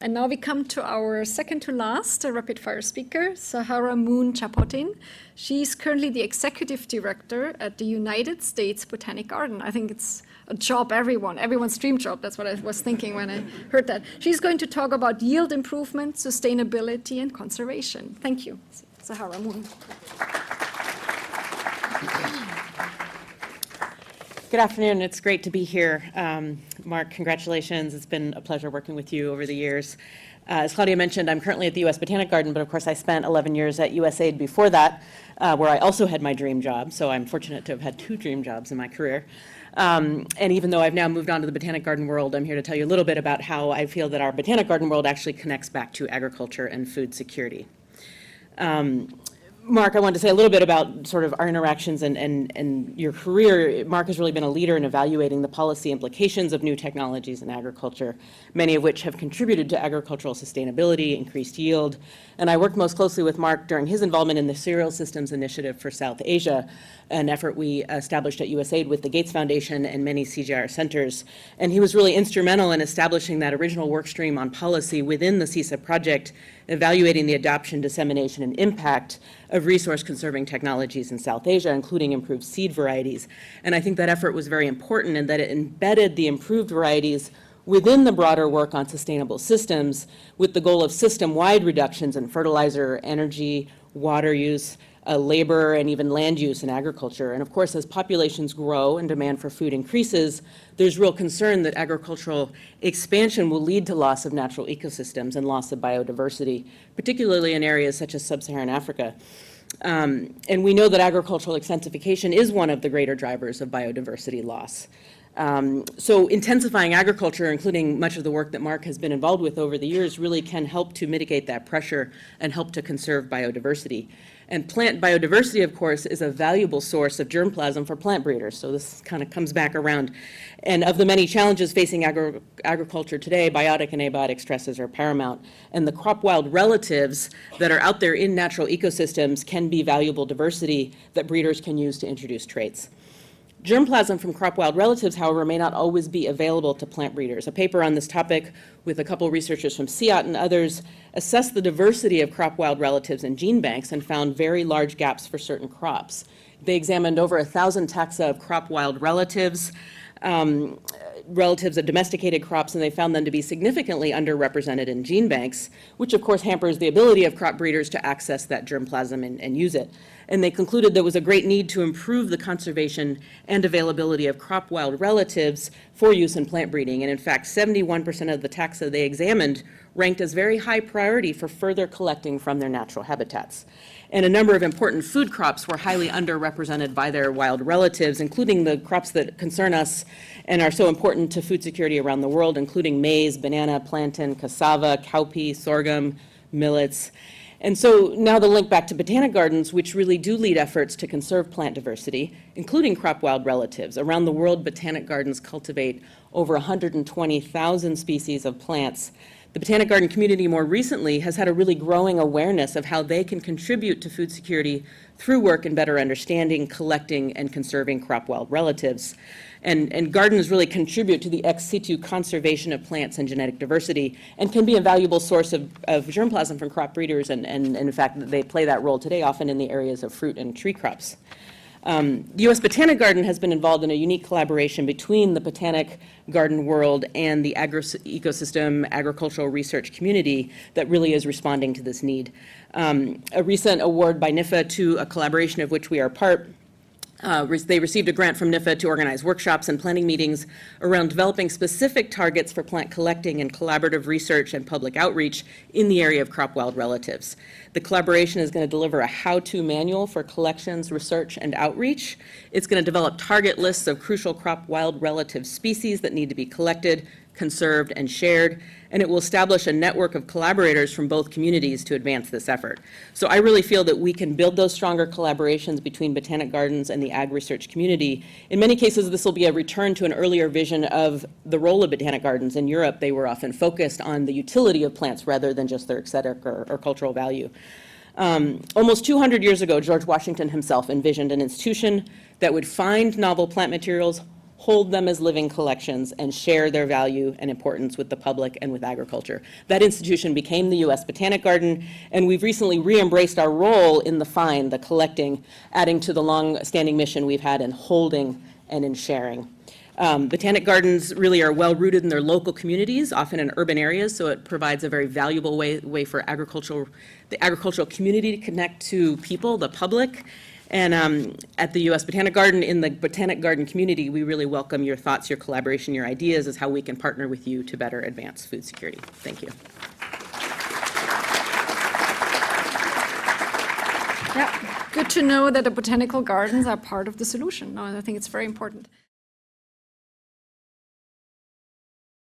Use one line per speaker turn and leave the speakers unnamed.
And now we come to our second to last uh, rapid fire speaker, Sahara Moon Chapotin. She's currently the executive director at the United States Botanic Garden. I think it's a job everyone, everyone's dream job. That's what I was thinking when I heard that. She's going to talk about yield improvement, sustainability, and conservation. Thank you, Sahara Moon.
Good afternoon. It's great to be here. Um, Mark, congratulations. It's been a pleasure working with you over the years. Uh, as Claudia mentioned, I'm currently at the U.S. Botanic Garden, but of course I spent 11 years at USAID before that, uh, where I also had my dream job. So I'm fortunate to have had two dream jobs in my career. Um, and even though I've now moved on to the Botanic Garden world, I'm here to tell you a little bit about how I feel that our Botanic Garden world actually connects back to agriculture and food security. Um, Mark, I wanted to say a little bit about sort of our interactions and, and, and your career. Mark has really been a leader in evaluating the policy implications of new technologies in agriculture, many of which have contributed to agricultural sustainability, increased yield. And I worked most closely with Mark during his involvement in the Cereal Systems Initiative for South Asia, an effort we established at USAID with the Gates Foundation and many CGIAR centers. And he was really instrumental in establishing that original work stream on policy within the CSISA project, evaluating the adoption, dissemination, and impact of resource conserving technologies in South Asia, including improved seed varieties. And I think that effort was very important in that it embedded the improved varieties within the broader work on sustainable systems with the goal of system-wide reductions in fertilizer, energy, water use, uh, labor, and even land use in agriculture. And of course, as populations grow and demand for food increases, there's real concern that agricultural expansion will lead to loss of natural ecosystems and loss of biodiversity, particularly in areas such as sub-Saharan Africa. Um, and we know that agricultural extensification is one of the greater drivers of biodiversity loss. Um, so intensifying agriculture, including much of the work that Mark has been involved with over the years, really can help to mitigate that pressure and help to conserve biodiversity. And plant biodiversity, of course, is a valuable source of germplasm for plant breeders. So this kind of comes back around. And of the many challenges facing agri agriculture today, biotic and abiotic stresses are paramount. And the crop wild relatives that are out there in natural ecosystems can be valuable diversity that breeders can use to introduce traits. Germplasm from crop wild relatives, however, may not always be available to plant breeders. A paper on this topic with a couple researchers from CIAT and others assessed the diversity of crop wild relatives in gene banks and found very large gaps for certain crops. They examined over a thousand taxa of crop wild relatives, um, relatives of domesticated crops, and they found them to be significantly underrepresented in gene banks, which of course hampers the ability of crop breeders to access that germplasm and, and use it and they concluded there was a great need to improve the conservation and availability of crop wild relatives for use in plant breeding. And in fact, 71% of the taxa they examined ranked as very high priority for further collecting from their natural habitats. And a number of important food crops were highly underrepresented by their wild relatives, including the crops that concern us and are so important to food security around the world, including maize, banana, plantain, cassava, cowpea, sorghum, millets. And so now the link back to botanic gardens, which really do lead efforts to conserve plant diversity, including crop wild relatives. Around the world, botanic gardens cultivate over 120,000 species of plants. The Botanic Garden community more recently has had a really growing awareness of how they can contribute to food security through work in better understanding, collecting, and conserving crop wild relatives. And, and gardens really contribute to the ex situ conservation of plants and genetic diversity and can be a valuable source of, of germplasm from crop breeders. And, and, and in fact, they play that role today often in the areas of fruit and tree crops. Um, the U.S. Botanic Garden has been involved in a unique collaboration between the botanic garden world and the agri ecosystem agricultural research community that really is responding to this need. Um, a recent award by NIFA to a collaboration of which we are part uh, they received a grant from NIFA to organize workshops and planning meetings around developing specific targets for plant collecting and collaborative research and public outreach in the area of crop wild relatives. The collaboration is going to deliver a how-to manual for collections, research, and outreach. It's going to develop target lists of crucial crop wild relative species that need to be collected, conserved, and shared, and it will establish a network of collaborators from both communities to advance this effort. So I really feel that we can build those stronger collaborations between botanic gardens and the ag research community. In many cases, this will be a return to an earlier vision of the role of botanic gardens. In Europe, they were often focused on the utility of plants rather than just their aesthetic or, or cultural value. Um, almost 200 years ago, George Washington himself envisioned an institution that would find novel plant materials, hold them as living collections, and share their value and importance with the public and with agriculture. That institution became the U.S. Botanic Garden, and we've recently re-embraced our role in the find, the collecting, adding to the long-standing mission we've had in holding and in sharing. Um, Botanic gardens really are well-rooted in their local communities, often in urban areas, so it provides a very valuable way, way for agricultural, the agricultural community to connect to people, the public. And um, at the U.S. Botanic Garden, in the Botanic Garden community, we really welcome your thoughts, your collaboration, your ideas as how we can partner with you to better advance food security. Thank you.
Yeah, good to know that the botanical gardens are part of the solution. No, I think it's very important.